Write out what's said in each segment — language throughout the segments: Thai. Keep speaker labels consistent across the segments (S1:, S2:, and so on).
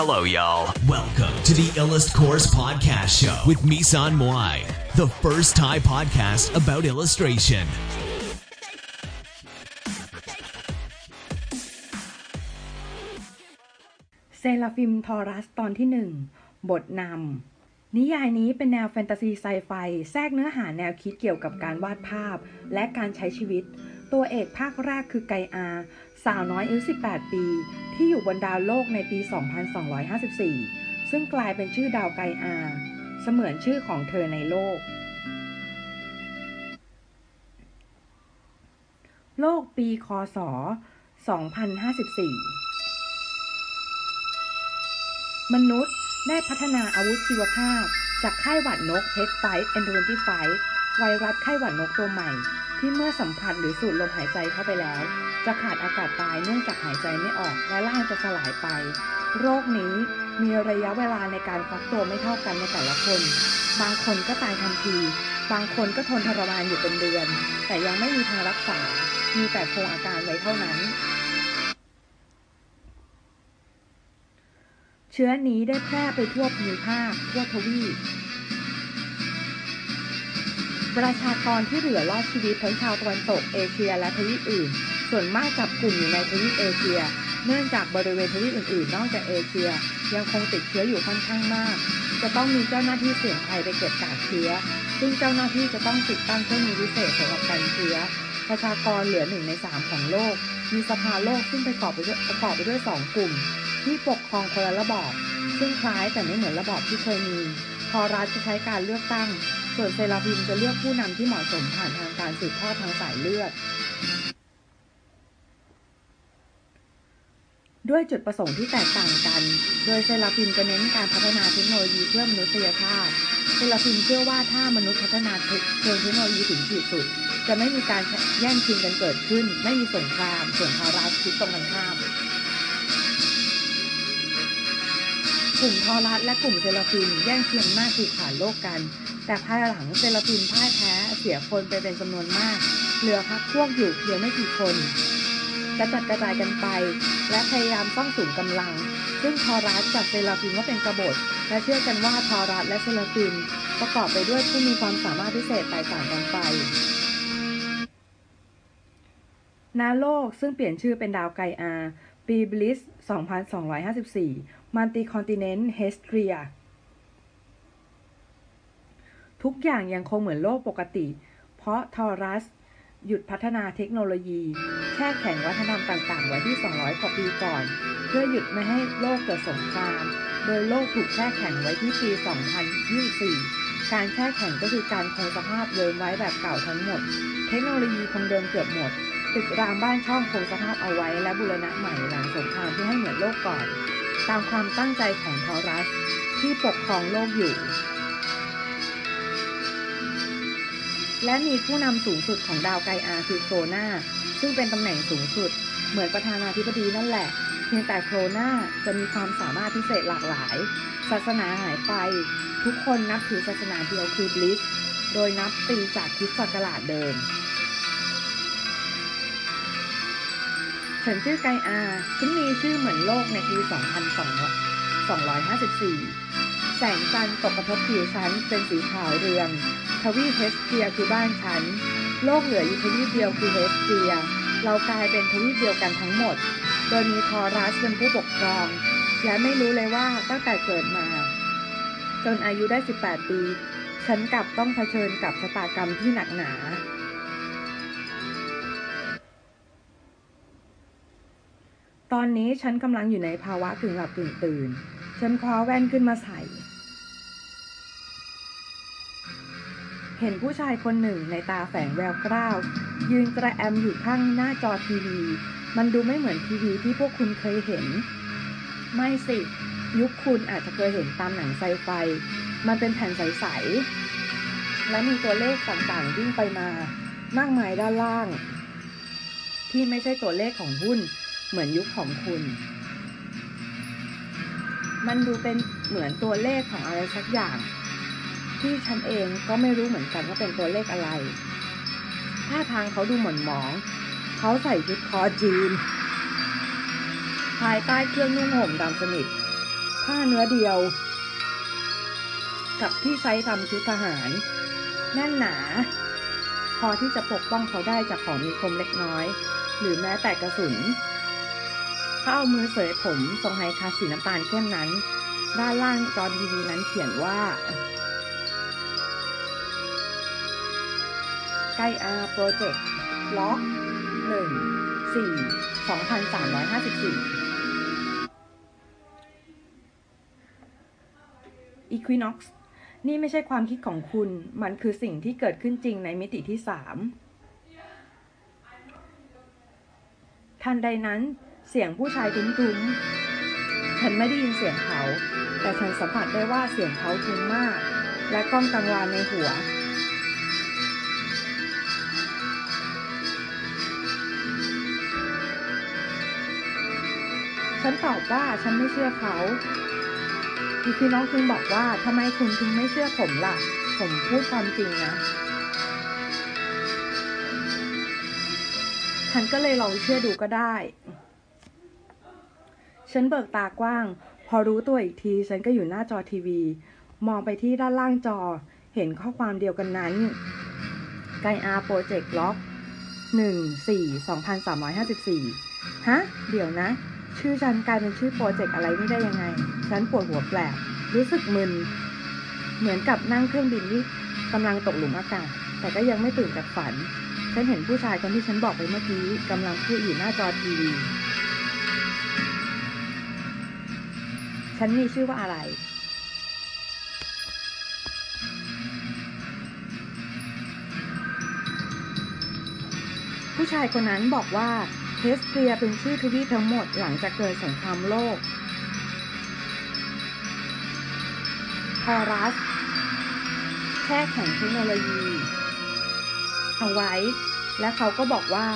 S1: Hello, y'all.
S2: Welcome to the Illust Course Podcast Show with Misan Moai, the first Thai podcast about illustration.
S3: เซราฟิมทอรัสตอนที่หนึ่งบทนำ นิยายนี้เป็นแนวแฟนตาซีไซไฟ แทรกเนื้อหาแนวคิดเกี่ยวกับการวาดภาพ และการใช้ชีวิต ตัวเอกภาคแรกคือไกอา สาวน้อยอายุ18 ปี ที่อยู่บนดาวโลกในปี 2254 ซึ่งกลายเป็นชื่อดาวไกอา เสมือนชื่อของเธอในโลก โลกปีคศ 2054 มนุษย์ได้พัฒนาอาวุธชีวภาพ จากไข้หวัดนก H5N25 ไวรัสไข้หวัดนกตัวใหม่ ที่เมื่อสัมผัสหรือสูดลมหายใจเข้าไปแล้ว จะขาดอากาศตายเนื่องจากหายใจไม่ออกและร่างจะสลายไป โรคนี้มีระยะเวลาในการฟักตัวไม่เท่ากันในแต่ละคน บางคนก็ตายทันที บางคนก็ทนทรมานอยู่เป็นเดือน แต่ยังไม่มีทางรักษา มีแต่คงอาการไว้เท่านั้น เชื้อนี้ได้แพร่ไปทั่วภูมิภาคทั่วทวีปประชากรที่เหลือรอดชีวิตทั้งชาวตะวันตกเอเชียและทวีปอื่น ส่วนมากจับกลุ่มอยู่ในทวีปเอเชีย เนื่องจากบริเวณทวีปอื่นๆ นอกจากเอเชีย ยังคงติดเชื้ออยู่ค่อนข้างมาก จะต้องมีเจ้าหน้าที่เสี่ยงภัยไปเก็บกากเชื้อ ซึ่งเจ้าหน้าที่จะต้องติดตั้งเครื่องมือพิเศษสำหรับกันเชื้อ ประชากรเหลือหนึ่งในสามของโลก มีสภาโลกซึ่งประกอบไปด้วยประกอบไปด้วยสองกลุ่ม ที่ปกครองคนละระบอบ ซึ่งคล้ายแต่ไม่เหมือนระบอบที่เคยมีทอรัสจะใช้การเลือกตั้ง ส่วนเซราฟิมจะเลือกผู้นำที่เหมาะสมผ่านทางการสืบทอดทางสายเลือด ด้วยจุดประสงค์ที่แตกต่างกัน โดยเซราฟิมจะเน้นการพัฒนาเทคโนโลยีเพื่อมนุษยชาติเซราฟิมเชื่อว่าถ้ามนุษย์พัฒนาเทคเชิงเทคโนโลยีถึงขีดสุด จะไม่มีการแย่งชิงกันเกิดขึ้น ไม่มีสงคราม ส่วนทอรัสคิดตรงกันข้ามกลุ่มทอรัสและกลุ่มเซราฟิมแย่งชิงหน้าคือผ่านโลกกัน แต่ภายหลังเซราฟิมพ่ายแพ้เสียคนไปเป็นจำนวนมาก เหลือพักพวกอยู่เพียงไม่กี่คน กระจัดกระจายกันไป และพยายามต้องสูงกำลัง ซึ่งทอรัสจัดเซราฟิมว่าเป็นกบฏ และเชื่อกันว่าทอรัสและเซราฟิมประกอบไปด้วยผู้มีความสามารถพิเศษแตกต่างกันไปนาโลกซึ่งเปลี่ยนชื่อเป็นดาวไกอาปีบลิส 2254 multi continent เฮสเทีย ทุกอย่างยังคงเหมือนโลกปกติ เพราะทอรัส หยุดพัฒนาเทคโนโลยี แช่แข็งวัฒนธรรมต่าง ๆ ไว้ที่ 200 กว่าปีก่อน เพื่อหยุดไม่ให้โลกเกิดสงคราม โดยโลกถูกแช่แข็งไว้ที่ปี 2024 การแช่แข็งก็คือการคงสภาพเดิมไว้แบบเก่าทั้งหมด เทคโนโลยีคงเดิมเกือบหมด ตึกรามบ้านช่องคงสภาพเอาไว้และบูรณะใหม่หลังสงครามเพื่อให้เหมือนโลกก่อน ตามความตั้งใจของทอรัสที่ปกครองโลกอยู่ และมีผู้นำสูงสุดของดาวไกอาคือโครนาซึ่งเป็นตำแหน่งสูงสุด เหมือนประธานาธิบดีนั่นแหละ เพียงแต่โครนาจะมีความสามารถพิเศษหลากหลาย ศาสนาหายไป ทุกคนนับถือศาสนาเดียวคือบลิสโดยนับปีจากคริสตศักราชเดิม ฉันชื่อไกอาฉันมีชื่อเหมือนโลกในปี2254 แสงจันทร์ตกกระทบผิวฉันเป็นสีขาวเรือง ทวีเฮสเทียคือบ้านฉัน โลกเหลืออยู่ทวีเดียวคือเฮสเทีย เรากลายเป็นทวีเดียวกันทั้งหมด โดยมีทอรัสเป็นผู้ปกครอง และไม่รู้เลยว่าตั้งแต่เกิดมา จนอายุได้ 18 ปี ฉันกลับต้องเผชิญกับชะตากรรมที่หนักหนาตอนนี้ฉันกำลังอยู่ในภาวะกึ่งหลับกึ่งตื่น ฉันคว้าแว่นขึ้นมาใส่ เห็นผู้ชายคนหนึ่งในตาแฝงแววกล้าว ยืนกระแอมอยู่ข้างหน้าจอทีวี มันดูไม่เหมือนทีวีที่พวกคุณเคยเห็น ไม่สิ ยุคคุณอาจจะเคยเห็นตามหนังไซไฟ มันเป็นแผ่นใส ๆ และมีตัวเลขต่างๆวิ่งไปมา มากมายด้านล่าง ที่ไม่ใช่ตัวเลขของหุ้น เหมือนยุคของคุณ มันดูเป็นเหมือนตัวเลขของอะไรสักอย่าง ที่ฉันเองก็ไม่รู้เหมือนกันว่าเป็นตัวเลขอะไร ท่าทางเขาดูหม่นหมอง เขาใส่ชุดคอจีน ภายใต้เครื่องนุ่งห่มดำสนิท ผ้าเนื้อเดียว กับที่ใช้ทำชุดทหารแน่นหนา พอที่จะปกป้องเขาได้จากของมีคมเล็กน้อย หรือแม้แต่กระสุนเขาเอามือเสยผมทรงไฮคาสีน้ำตาลเข้มนั้น ด้านล่างจอทีวีนั้นเขียนว่า ไกอาโปรเจกต์ล็อกหนึ่งสี่สองพันสามร้อยห้าสิบสี่ Equinox นี่ไม่ใช่ความคิดของคุณ มันคือสิ่งที่เกิดขึ้นจริงในมิติที่สามทันใดนั้นเสียงผู้ชายทุ้มๆ ฉันไม่ได้ยินเสียงเขา แต่ฉันสัมผัสได้ว่าเสียงเขาทุ้มมาก และก้องกังวานในหัว ฉันตอบว่าฉันไม่เชื่อเขาอีคือน้องคุณบอกว่าทำไมคุณถึงไม่เชื่อผมล่ะ ผมพูดความจริงนะ ฉันก็เลยลองเชื่อดูก็ได้ ฉันเบิกตากว้าง พอรู้ตัวอีกที ฉันก็อยู่หน้าจอทีวี มองไปที่ด้านล่างจอ เห็นข้อความเดียวกันนั้นไกอาโปรเจกต์ log หนึ่งสี่สองพันสามร้อยห้าสิบสี่ฮะ เดี๋ยวนะ ชื่อฉันกลายเป็นชื่อโปรเจกต์อะไรนี่ได้ยังไง ฉันปวดหัวแปลก รู้สึกมึน เหมือนกับนั่งเครื่องบินที่กำลังตกหลุมอากาศ แต่ก็ยังไม่ตื่นจากฝัน ฉันเห็นผู้ชายคนที่ฉันบอกไปเมื่อกี้กำลังพูดอยู่หน้าจอทีวี ฉันมีชื่อว่าอะไรผู้ชายคนนั้นบอกว่า เฮสเทียเป็นชื่อทวีปทั้งหมดหลังจากเกิดสงครามโลกทอรัสแช่แข็งเทคโนโลยี เอาไว้ และเขาก็บอกว่า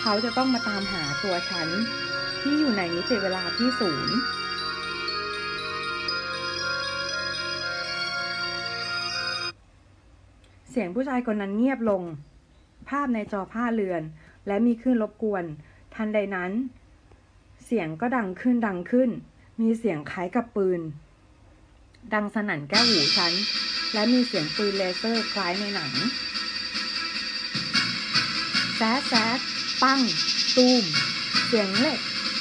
S3: เขาจะต้องมาตามหาตัวฉัน ที่อยู่ในมิติเวลาที่ศูนย์เสียงผู้ชายคนนั้นเงียบลง ภาพในจอผ้าเรือน และมีคลื่นรบกวน ทันใดนั้น เสียงก็ดังขึ้นดังขึ้น มีเสียงคล้ายกับปืน ดังสนั่นแก้วหูฉัน และมีเสียงปืนเลเซอร์คล้ายในหนังแซดแซดปั้ง ตูม เสียงเหล็ก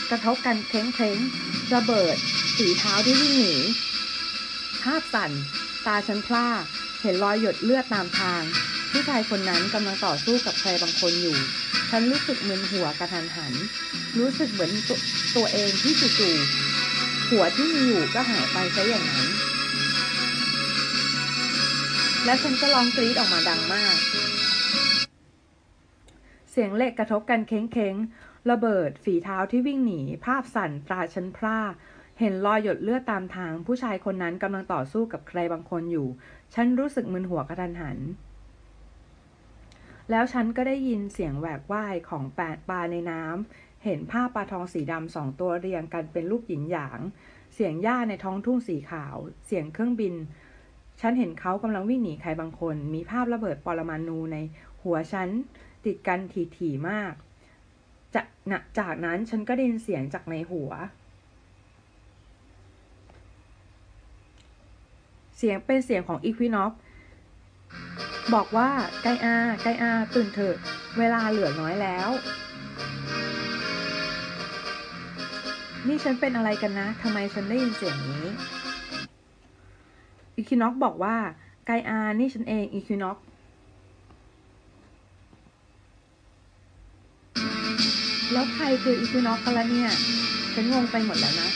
S3: กระทบกันเค้งเค้งระเบิดสีเท้าที่วิ่งหนีภาพสั่น ตาฉันพล่า เห็นรอยหยดเลือดตามทาง ผู้ชายคนนั้นกำลังต่อสู้กับใครบางคนอยู่ ฉันรู้สึกมึนหัวกระทันหัน รู้สึกเหมือนตตัวเองที่จู่ๆหัวที่มีอยู่ก็หายไปซะอย่างนั้น และฉันก็ร้องกรี๊ดออกมาดังมาก เสียงเหล็กกระทบกันเค้งๆ ระเบิดฝีเท้าที่วิ่งหนี ภาพสั่นตราฉันพร่าเห็นรอยหยดเลือดตามทาง ผู้ชายคนนั้นกำลังต่อสู้กับใครบางคนอยู่ ฉันรู้สึกมึนหัวกระทันหัน แล้วฉันก็ได้ยินเสียงแหวกว่ายของแปดปลาในน้ำ เห็นภาพปลาทองสีดำสองตัวเรียงกันเป็นรูปหยินหยาง เสียงหญ้าในท้องทุ่งสีขาว เสียงเครื่องบิน ฉันเห็นเขากำลังวิ่งหนีใครบางคน มีภาพระเบิดปรมาณูในหัวฉันติดกันถี่ๆมากจะนะจากนั้นฉันก็ได้ยินเสียงจากในหัว เสียงเป็นเสียงของอีควินอฟ บอกว่าไกอาไกอาตื่นเถอะ เวลาเหลือน้อยแล้ว นี่ฉันเป็นอะไรกันนะทำไมฉันได้ยินเสียงนี้ อีคินอกบอกว่าไกอานี่ฉันเองอีคินอกแล้วใครคืออีคินอกกันละเนี่ย ฉันงงไปหมดแล้วนะ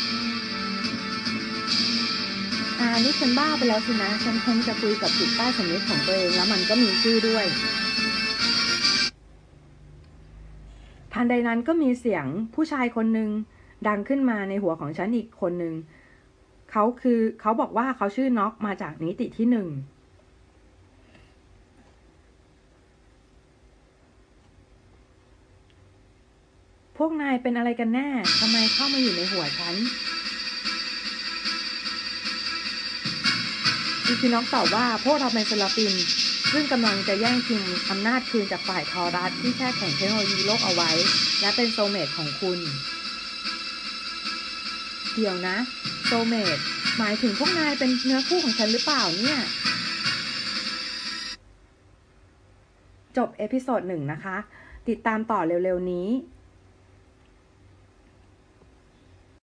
S3: นี่ฉันบ้าไปแล้วสินะ ฉันคงจะคุยกับจิตใต้สำนึกของตัวเองแล้วมันก็มีชื่อด้วย ทันใดนั้นก็มีเสียงผู้ชายคนหนึ่งดังขึ้นมาในหัวของฉันอีกคนหนึ่งเขาคือเขาบอกว่าเขาชื่อน็อกมาจากนิติที่หนึ่งพวกนายเป็นอะไรกันแน่ทำไมเข้ามาอยู่ในหัวฉัน คือน้องตอบว่าพวกเราเป็นเซราฟิม ซึ่งกำลังจะแย่งชิงอำนาจคืนจากฝ่ายทอรัสที่แช่แข็งเทคโนโลยีโลกเอาไว้ และเป็น soulmate ของคุณ เดี๋ยวนะ soulmate หมายถึงพวกนายเป็นเนื้อคู่ของฉันหรือเปล่าเนี่ย จบ episode หนึ่งนะคะ ติดตามต่อเร็วๆนี้